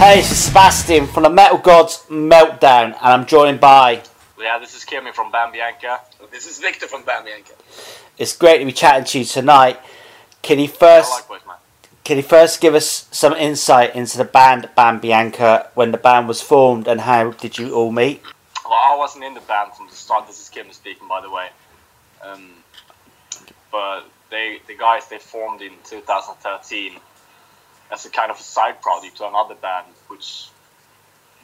Hey, this is Sebastian from the Metal Gods Meltdown, and I'm joined by. Yeah, this is Kimmy from Ban Bianca. This is Victor from Ban Bianca. It's great to be chatting to you tonight. Can you first Likewise, man. can you first give us some insight into the band Ban Bianca when the band was formed and how did you all meet? Well, I wasn't in the band from the start. This is Kim speaking, by the way. Um, but they, the guys, they formed in 2013 as a kind of a side project to another band, which,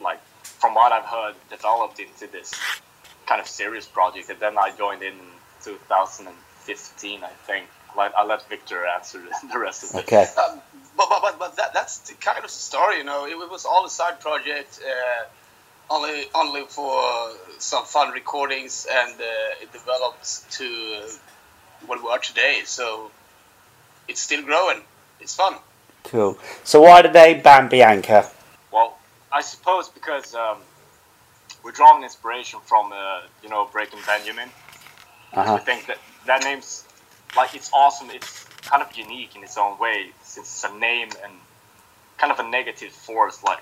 like, from what I've heard, developed into this kind of serious project. And then I joined in 2015, I think. Like, I'll let Victor answer the rest of it. Okay. Um, but but, but, but that, that's the kind of the story, you know. It, was all a side project, uh, only only for some fun recordings, and uh, it developed to what we are today. So it's still growing. It's fun. Cool. So why did they ban Bianca? Well, I suppose because um, we're drawing inspiration from, uh, you know, Breaking Benjamin. I Uh-huh. think that that name's like it's awesome. It's kind of unique in its own way since it's a name and kind of a negative force, like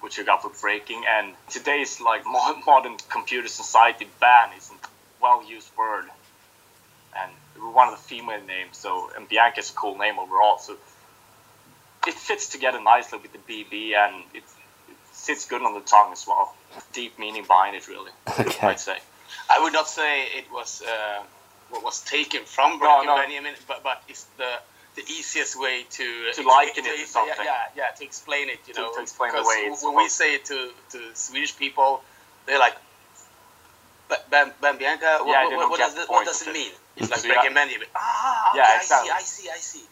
which you got for breaking. And today's like modern computer society, ban is a well-used word, and we're one of the female names. So and Bianca is a cool name overall. So it fits together nicely with the BB, and it, it sits good on the tongue as well. Deep meaning behind it, really. Okay. I'd say. I would not say it was uh, what was taken from No, Breaking no. Benjamin, but but it's the the easiest way to To liken it to yeah, something. Yeah, yeah, to explain it. You To- know, to explain the way it's when we say it to to Swedish people, they're like. "Ba- Bam, Bambianca, what, Yeah, what, they what, don't get does the it, what does it it. mean? It's like So Breaking have- Benjamin. Ah, okay, Yeah, exactly. I see, I see, I see.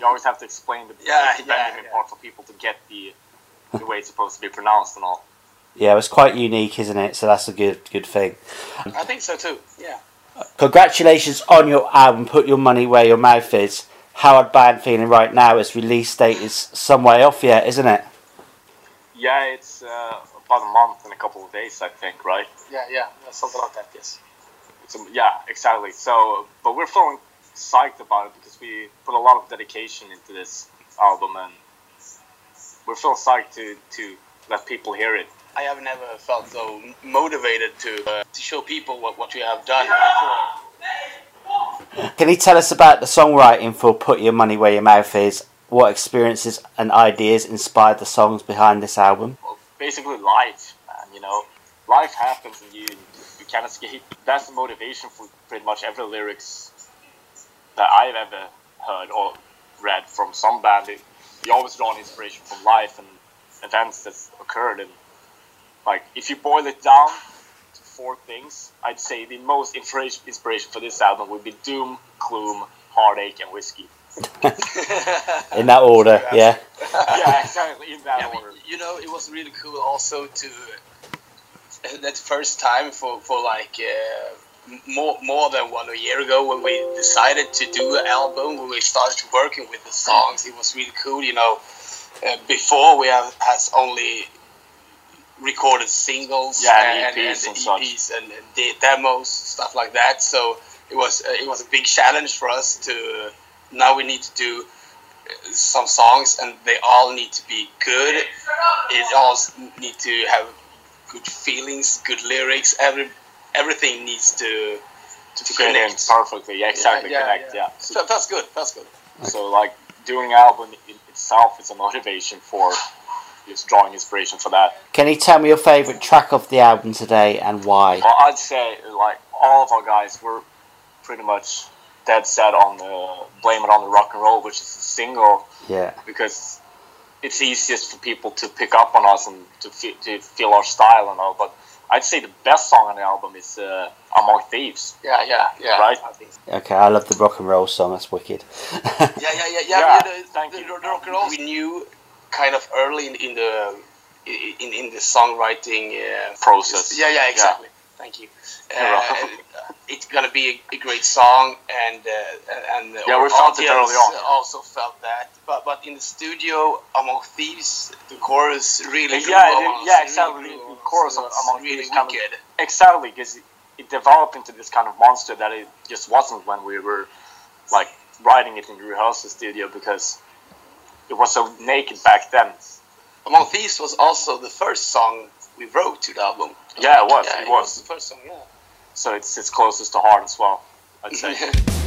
You always have to explain the Yeah, Breaking yeah, Benjamin yeah. part for people to get the the way it's supposed to be pronounced and all. Yeah, it's quite unique, isn't it? So that's a good good thing. I think so too. Yeah. Congratulations on your album, Put Your Money Where Your Mouth Is. How are band feeling right now? Its release date is some way off yet, isn't it? Yeah, it's uh, about a month and a couple of days, I think, right? Yeah, yeah, something like that. Yes. It's a, yeah, exactly. So, but we're feeling psyched about it because we put a lot of dedication into this album, and we're so psyched to to let people hear it. I have never felt so motivated to uh, to show people what, what we have done before. Can you tell us about the songwriting for Put Your Money Where Your Mouth Is? What experiences and ideas inspired the songs behind this album? Well, basically life, man. You know, life happens and you you can't escape. That's the motivation for pretty much every lyrics that I've ever heard or read from some band. It, you always draw an inspiration from life and events that's occurred. And like, if you boil it down to four things, I'd say the most inspiration inspiration for this album would be doom, gloom, heartache, and whiskey. In that order, yeah. yeah, exactly in that Yeah, order. but, you know, it was really cool also to uh, that first time for for like uh, m- more more than one year ago when we decided to do an album when we started working with the songs. It was really cool, you know. Uh, before we have has only recorded singles Yeah, and and, EPs and and. EPs and, and the demos stuff like that. So it was uh, it was a big challenge for us to now we need to do uh, some songs and they all need to be good it all need to have good feelings good lyrics every everything needs to to, To fit in connect perfectly, yeah, exactly, yeah, connect, yeah. yeah. So, so that's good that's good So like doing an album in itself is a motivation for just drawing inspiration for that. Can you tell me your favourite track of the album today and why? Well, I'd say like all of our guys were pretty much dead set on the blame it on the rock and roll, which is a single Yeah. because it's easiest for people to pick up on us and to fe- to feel our style and all. But I'd say the best song on the album is uh, Among Thieves. yeah yeah yeah Right. I. Okay, I love the rock and roll song. That's wicked. yeah yeah yeah yeah, Yeah, yeah the, thank the, you. the rock and roll we knew kind of early in, in the in, in the songwriting uh, Process. Yeah, yeah, exactly. Thank you. Uh, welcome. It's gonna be a, a great song, and uh, and Yeah, we felt it early on. Also felt that, but but in the studio, Among Thieves, the chorus really Yeah, on it- yeah, really exactly. grew The chorus It Among really Thieves kind of- Exactly, because it, it developed into this kind of monster that it just wasn't when we were like writing it in the rehearsal studio because it was so naked back then. Among Thieves was also the first song we wrote to the album. Yeah, it was. Yeah, it was. the first song. Yeah. So it's it's closest to heart as well. I'd say.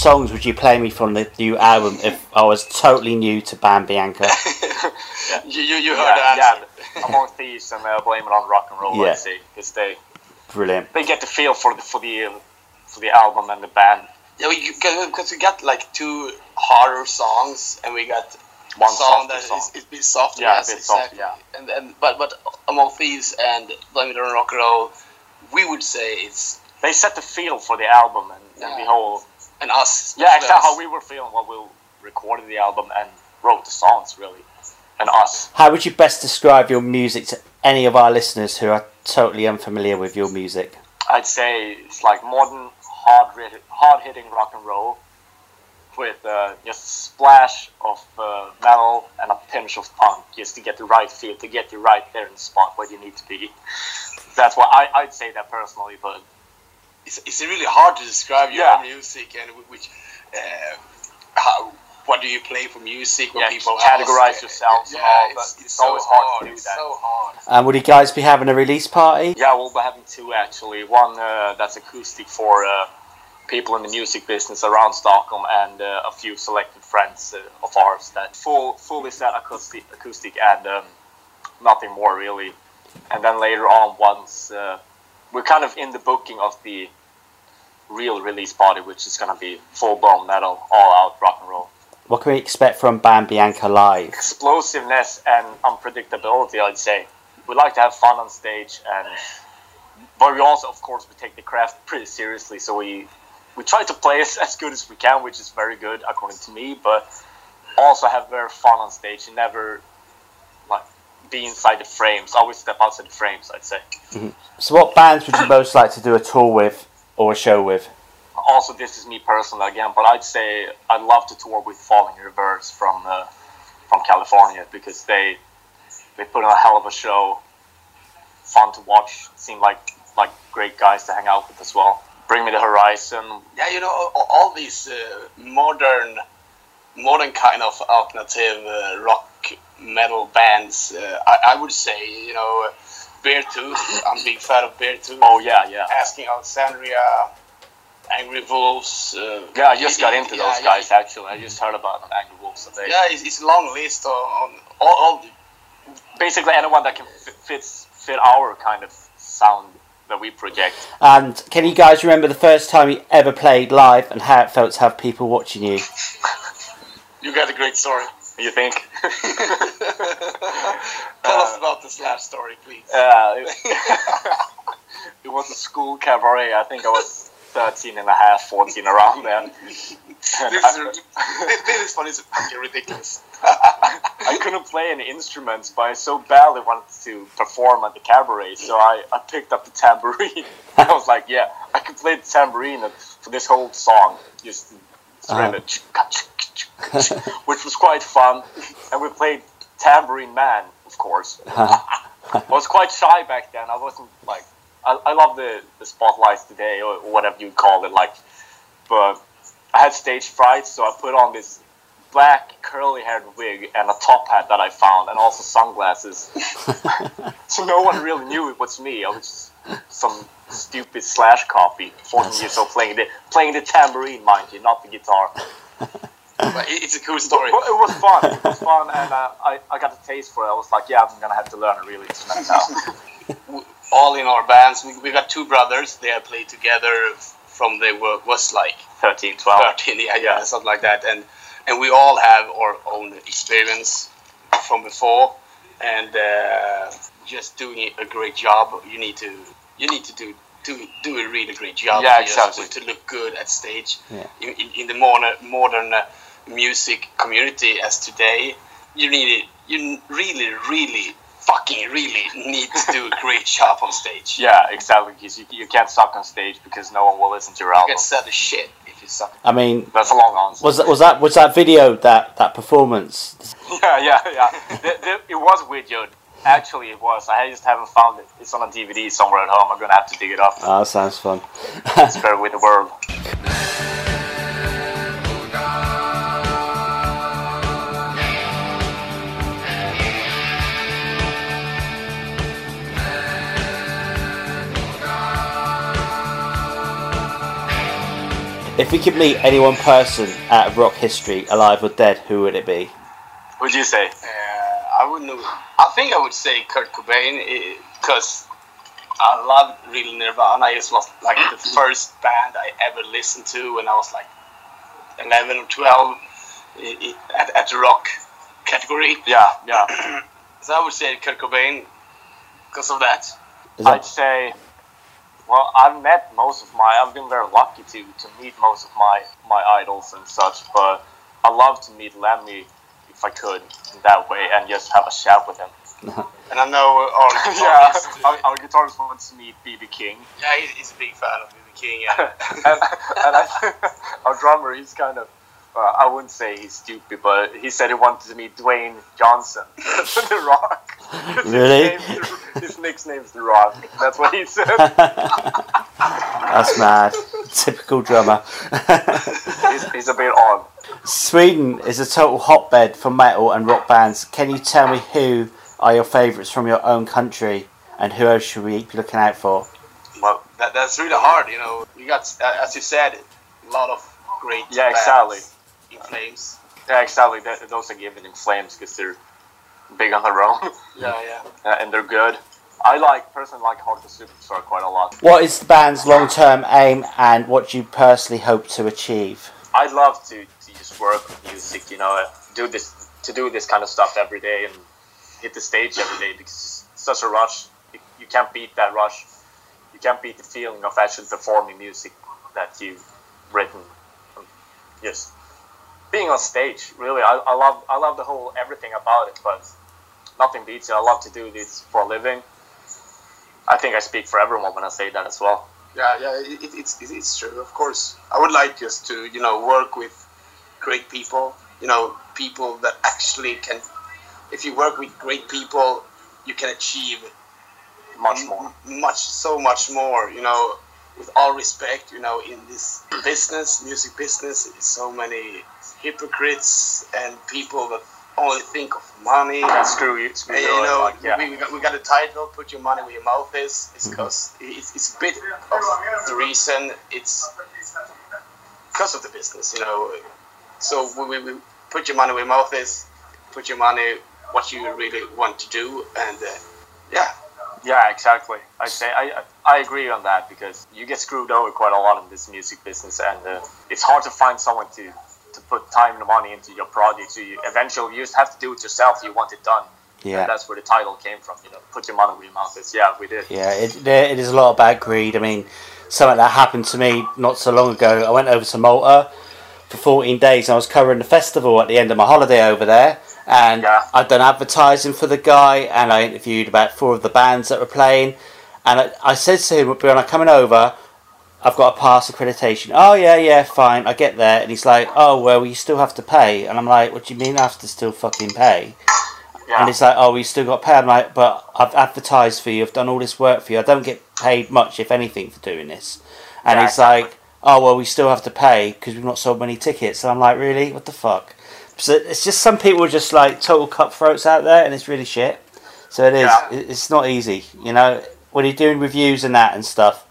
songs would you play me from the new album if I was totally new to Ban Bianca? You, you, you heard yeah, the yeah. Among Thieves and uh, Blame It on Rock and Roll, Yeah. I'd say, because they Brilliant. they get the feel for the for the uh, for the album and the band. Yeah, we, because we got like two harder songs, and we got One song softer that song. is, is a bit softer. Yeah, a yes, bit softer, exactly. And and but but among thieves and Blame It on Rock and Roll, we would say it's They set the feel for the album and, and Yeah. the whole an us. yeah, exactly us. how we were feeling while we recorded the album and wrote the songs really, and us. How would you best describe your music to any of our listeners who are totally unfamiliar with your music? I'd say it's like modern hard hard hitting rock and roll with uh, just a splash of uh, metal and a pinch of punk just to get the right feel, to get you right there in the spot where you need to be. That's why I, I'd say that personally, but it's, it's really hard to describe your Yeah. music and which uh, how what do you play for music when Yeah, people categorize ask, yourselves and yeah, all, it's, but it's, it's so always hard to do it's that. so hard And would you guys be having a release party? Yeah, we'll be having two actually. One uh, that's acoustic for uh, people in the music business around Stockholm, and uh, a few selected friends uh, of ours that full fully set acoustic, acoustic, and um, nothing more really. And then later on, once uh, we're kind of in the booking of the real release party, which is gonna be full blown metal, all out rock and roll. What can we expect from Ban Bianca live? Explosiveness and unpredictability, I'd say. We like to have fun on stage, and but we also, of course, we take the craft pretty seriously. So we we try to play as, as good as we can, which is very good according to me. But also have very fun on stage and never be inside the frames. Always step outside the frames. I'd say. So, what bands would you most like to do a tour with or a show with? also this is me personally again, but I'd say I'd love to tour with Falling Reverse from uh, from California because they they put on a hell of a show, fun to watch, seem like like great guys to hang out with as well. Bring Me the Horizon, Yeah, you know, all, all these uh, modern, modern kind of alternative uh, rock metal bands. Uh, I, I would say, you know, uh, Beartooth. I'm a big fan of Beartooth. oh yeah, yeah, Asking Alexandria, Angry Wolves. Uh, yeah. I just got into yeah, those yeah, guys actually. I just heard about Angry Wolves today. Yeah, it's, it's a long list on, on all, all Basically, anyone that can fit, fits fit our kind of sound that we project. And can you guys remember the first time you ever played live and how it felt to have people watching you? You got a great story. You think? Tell us about this last story, please. Uh, it, it was a school cabaret. I think I was 13 and a half, 14 around then. This, I, is, this one is fucking ridiculous. I couldn't play any instruments, but I so badly wanted to perform at the cabaret, so I, I picked up the tambourine. I was like, yeah, I can play the tambourine for this whole song. Just scream it, which was quite fun. And we played Tambourine Man, of course. I was quite shy back then. I wasn't like I, I love the, the spotlights today or whatever you call it like but I had stage fright so I put on this black curly haired wig and a top hat that I found and also sunglasses. so no one really knew it was me. I was just some stupid slash copy, fourteen years old playing the playing the tambourine, mind you, not the guitar. But it's a cool story. But it was fun. It was fun, and uh, I, I got a taste for it. I was like, yeah, I'm gonna have to learn a real instrument now. All in our bands, we, we got two brothers. They had played together from they were was like 13, 12. 13, yeah, yeah, something like that. And and we all have our own experience from before, and uh, just doing a great job. You need to you need to do do do a really great job. Yeah, exactly. To look good at stage. Yeah. In, in, in the modern modern uh, music community as today, you need it. You really, really, fucking really need to do a great job on stage. Yeah, exactly. Because you, you can't suck on stage because no one will listen to your You album. get sad as shit if you suck. I mean, That's a long answer. was that was that was that video that that performance? Yeah, yeah, yeah. the, the, it was videoed. Actually, it was. I just haven't found it. It's on a DVD somewhere at home. I'm gonna have to dig it up. Oh, sounds fun. Spare with the world. if we could meet any one person out of rock history, alive or dead, who would it be? What would you say? Uh, I wouldn't. know- I think I would say Kurt Cobain because I love real Nirvana. It was like the first band I ever listened to when I was like 11 or 12 i- i- at, at the rock category. Yeah, yeah. So I would say Kurt Cobain because of that. I'd say. Well, I've met most of my. I've been very lucky to to meet most of my my idols and such. But I love to meet Lemmy if I could in that way and just have a chat with him. And I know our yeah, guitarist. our, our guitarist wants to meet BB King. yeah, he- he's a big fan of B.B. King. And, and, and I, our drummer, he's kind of, uh, I wouldn't say he's stupid, but he said he wanted to meet Dwayne Johnson, The Rock. Really? His, name's The- his nickname's The Rock. That's what he said. that's mad? Typical drummer. he's, he's a bit odd. Sweden is a total hotbed for metal and rock bands. Can you tell me who are your favourites from your own country, and who else should we be looking out for? well, that, that's really hard, you know. You got, uh, as you said, a lot of great Yeah, bands exactly. in flames. Yeah, exactly. Th- Those are given in flames because they're big on their own Yeah, yeah. uh, and they're good. I like personally like Hardcore Superstar quite a lot. What is the band's long term aim and what do you personally hope to achieve? I'd love to, to just work with music, you know, do this to do this kind of stuff every day and hit the stage every day because it's such a rush. You, you can't beat that rush. You can't beat the feeling of actually performing music that you've written. Just being on stage, really, I, I love I love the whole everything about it, but nothing beats it. I love to do this for a living. I think I speak for everyone when I say that as well. Yeah, yeah, it, it, it's it's true. Of course, I would like just to you know work with great people. You know, people that actually can. If you work with great people, you can achieve Much more. much, so much more. You know, with all respect, you know, in this business, music business, so many hypocrites and people that only think of money. Yeah, screw you. Screw And, you. know, like, yeah. we, we, got, we got a title, Put Your Money Where Your Mouth Is. It's because it's, it's a bit of the reason it's because of the business, you know. So we, we, we put your money where your mouth is, put your money what you really want to do, and uh, yeah, Yeah, exactly. I say I I agree on that because you get screwed over quite a lot in this music business, and uh, it's hard to find someone to to put time and money into your project. So you eventually you just have to do it yourself. You want it done. Yeah. And that's where the title came from. You know, put your money where your mouth is. Yeah, we did. Yeah, it, there- it is a lot about greed. I mean, something that happened to me not so long ago. I went over to Malta for 14 days and I was covering the festival at the end of my holiday over there. And Yeah. I'd done advertising for the guy and I interviewed about four of the bands that were playing. And I, I said to him, when I'm coming over, I've got to pass accreditation. Oh, yeah, yeah, fine. I get there. And he's like, oh, well, you still have to pay. And I'm like, what do you mean I have to still fucking pay? Yeah. And it's like, oh, we still got pay. I'm like, but I've advertised for you. I've done all this work for you. I don't get paid much, if anything, for doing this. And Yeah, he's like, oh, well, we still have to pay because we've not sold many tickets. And I'm like, really? What the fuck? So it's just some people are just like total cutthroats out there, and it's really shit. So it is. Yeah. It's not easy, you know. When you're doing reviews and that and stuff,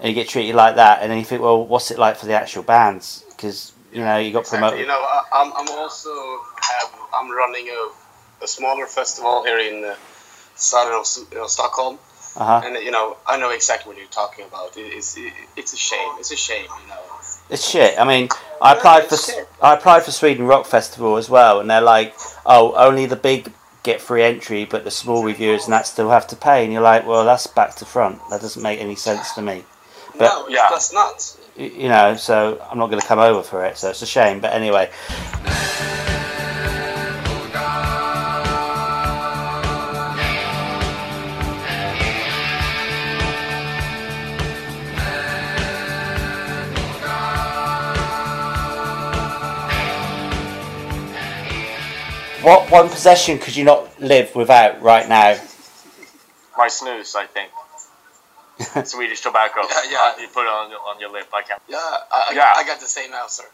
and you get treated like that, and then you think, well, what's it like for the actual bands? Because you know you got exactly. promoted. You know, I, I'm, I'm also have I'm running a, a smaller festival here in the southern of you know, Stockholm, Uh-huh. and you know I know exactly what you're talking about. It, it's it, it's a shame. It's a shame, you know. It's shit. I mean, I applied for shit. I applied for Sweden Rock Festival as well, and they're like, oh, only the big get free entry, but the small reviewers and that still have to pay. And you're like, well, that's back to front. That doesn't make any sense to me. But- no, Yeah. that's nuts. You know, so I'm not going to come over for it. So it's a shame. But anyway, what one possession could you not live without right now? My snus, I think. Swedish tobacco. Yeah, yeah. You put it on your, on your lip. I can't. Yeah, I, I, Yeah. I got the same answer.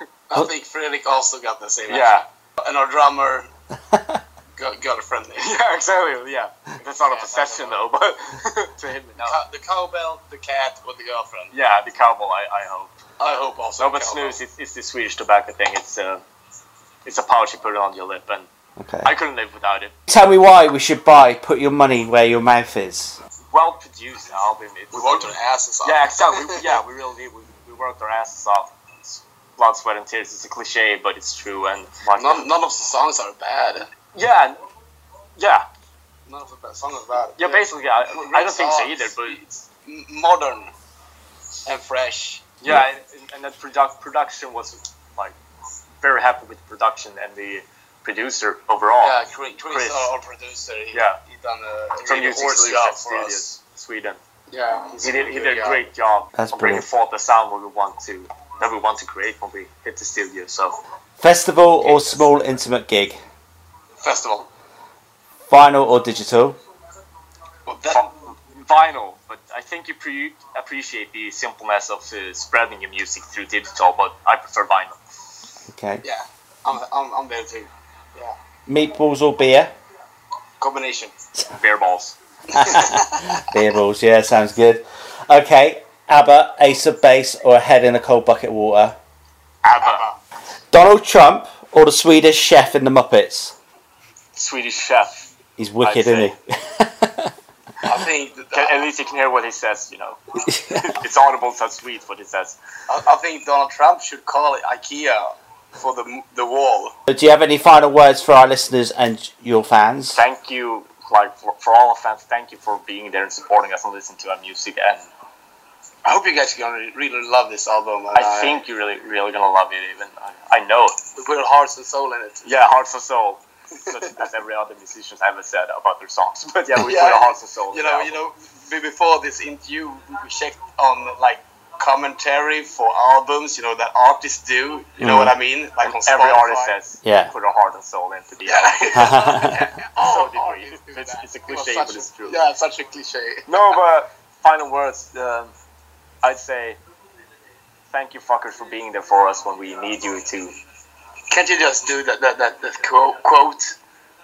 I think Fredrik also got the same Yeah. answer. And our drummer got, got a friend name. Yeah, exactly. Yeah. That's not a Yeah, possession though, but to him, no. Cow- the cowbell, the cat, or the girlfriend. Yeah, the cowboy. I, I hope. I hope also. No, but cowbell. snus. It's, it's the Swedish tobacco thing. It's uh, it's a pouch you put it on your lip, and Okay. I couldn't live without it. Tell me why we should buy "Put Your Money Where Your Mouth Is." Well produced album. It's, We worked our asses off. Yeah, exactly. We, yeah, we really did. We, we worked our asses off. It's blood, sweat, and tears. It's a cliche, but it's true. And like, None, none of the songs are bad. yeah, yeah, None of the bad songs are bad. yeah. Basically, I, I don't think so either. But It's modern and fresh. yeah, and, and the product production was like very happy with the production and the producer overall. Yeah, Chris, Chris, Chris. Our, our producer, he, Yeah. he done a From really Music awesome job Solutions for us. Studios, Sweden. Yeah, He did. He did a great job That's of bringing forth the sound we want to that we want to create when we hit the studio. So Festival or small intimate gig? Festival. Vinyl or digital? Well, that, vinyl, but I think you pre- appreciate the simpleness of uh, spreading your music through digital. But I prefer vinyl. Okay. yeah, I'm, I'm, I'm there too. Yeah, Meatballs or beer? combination. Bear balls. Beer balls, yeah, sounds good. Okay, ABBA, Ace of Base, or a head in a cold bucket of water? ABBA, Donald Trump or the Swedish chef in the Muppets? Swedish chef. He's wicked, isn't he? I'm, think Can- At least you can hear what he says. You know, it's audible, so sweet what he says. I, I think Donald Trump should call it IKEA for the the wall. Do you have any final words for our listeners and your fans? Thank you, like for, for all our fans. Thank you for being there and supporting us and listening to our music. And I hope you guys are gonna really love this album. I think you're really, really gonna love it. Even I, I know. we put our hearts and soul in it. Yeah, hearts and soul. Such as every other musician ever said about their songs. But yeah, we Yeah. put our hearts and soul. You know, you know, before this interview, we checked on like commentary for albums. You know that artists do. You know Mhm. what I mean? Like on. Every Spotify. artist says, Yeah. put a heart and soul into the Yeah. album. All So did artists do It's- that. it's a cliche, such but it's true. Yeah, it's such a cliche. No, but final words. Um, I'd say thank you, fuckers, for being there for us when we need you to. Can't you just do that that that, that quote, quote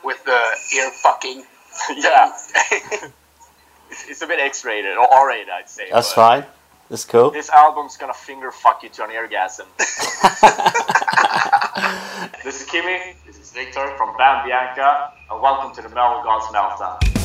with the ear fucking? yeah, it's, it's a bit X-rated or R-rated, I'd say. That's but fine. That's cool. This album's gonna finger fuck you to an orgasm. this is Kimmy. This is Victor from Ban Bianca, and welcome to the Metal Gods Meltdown.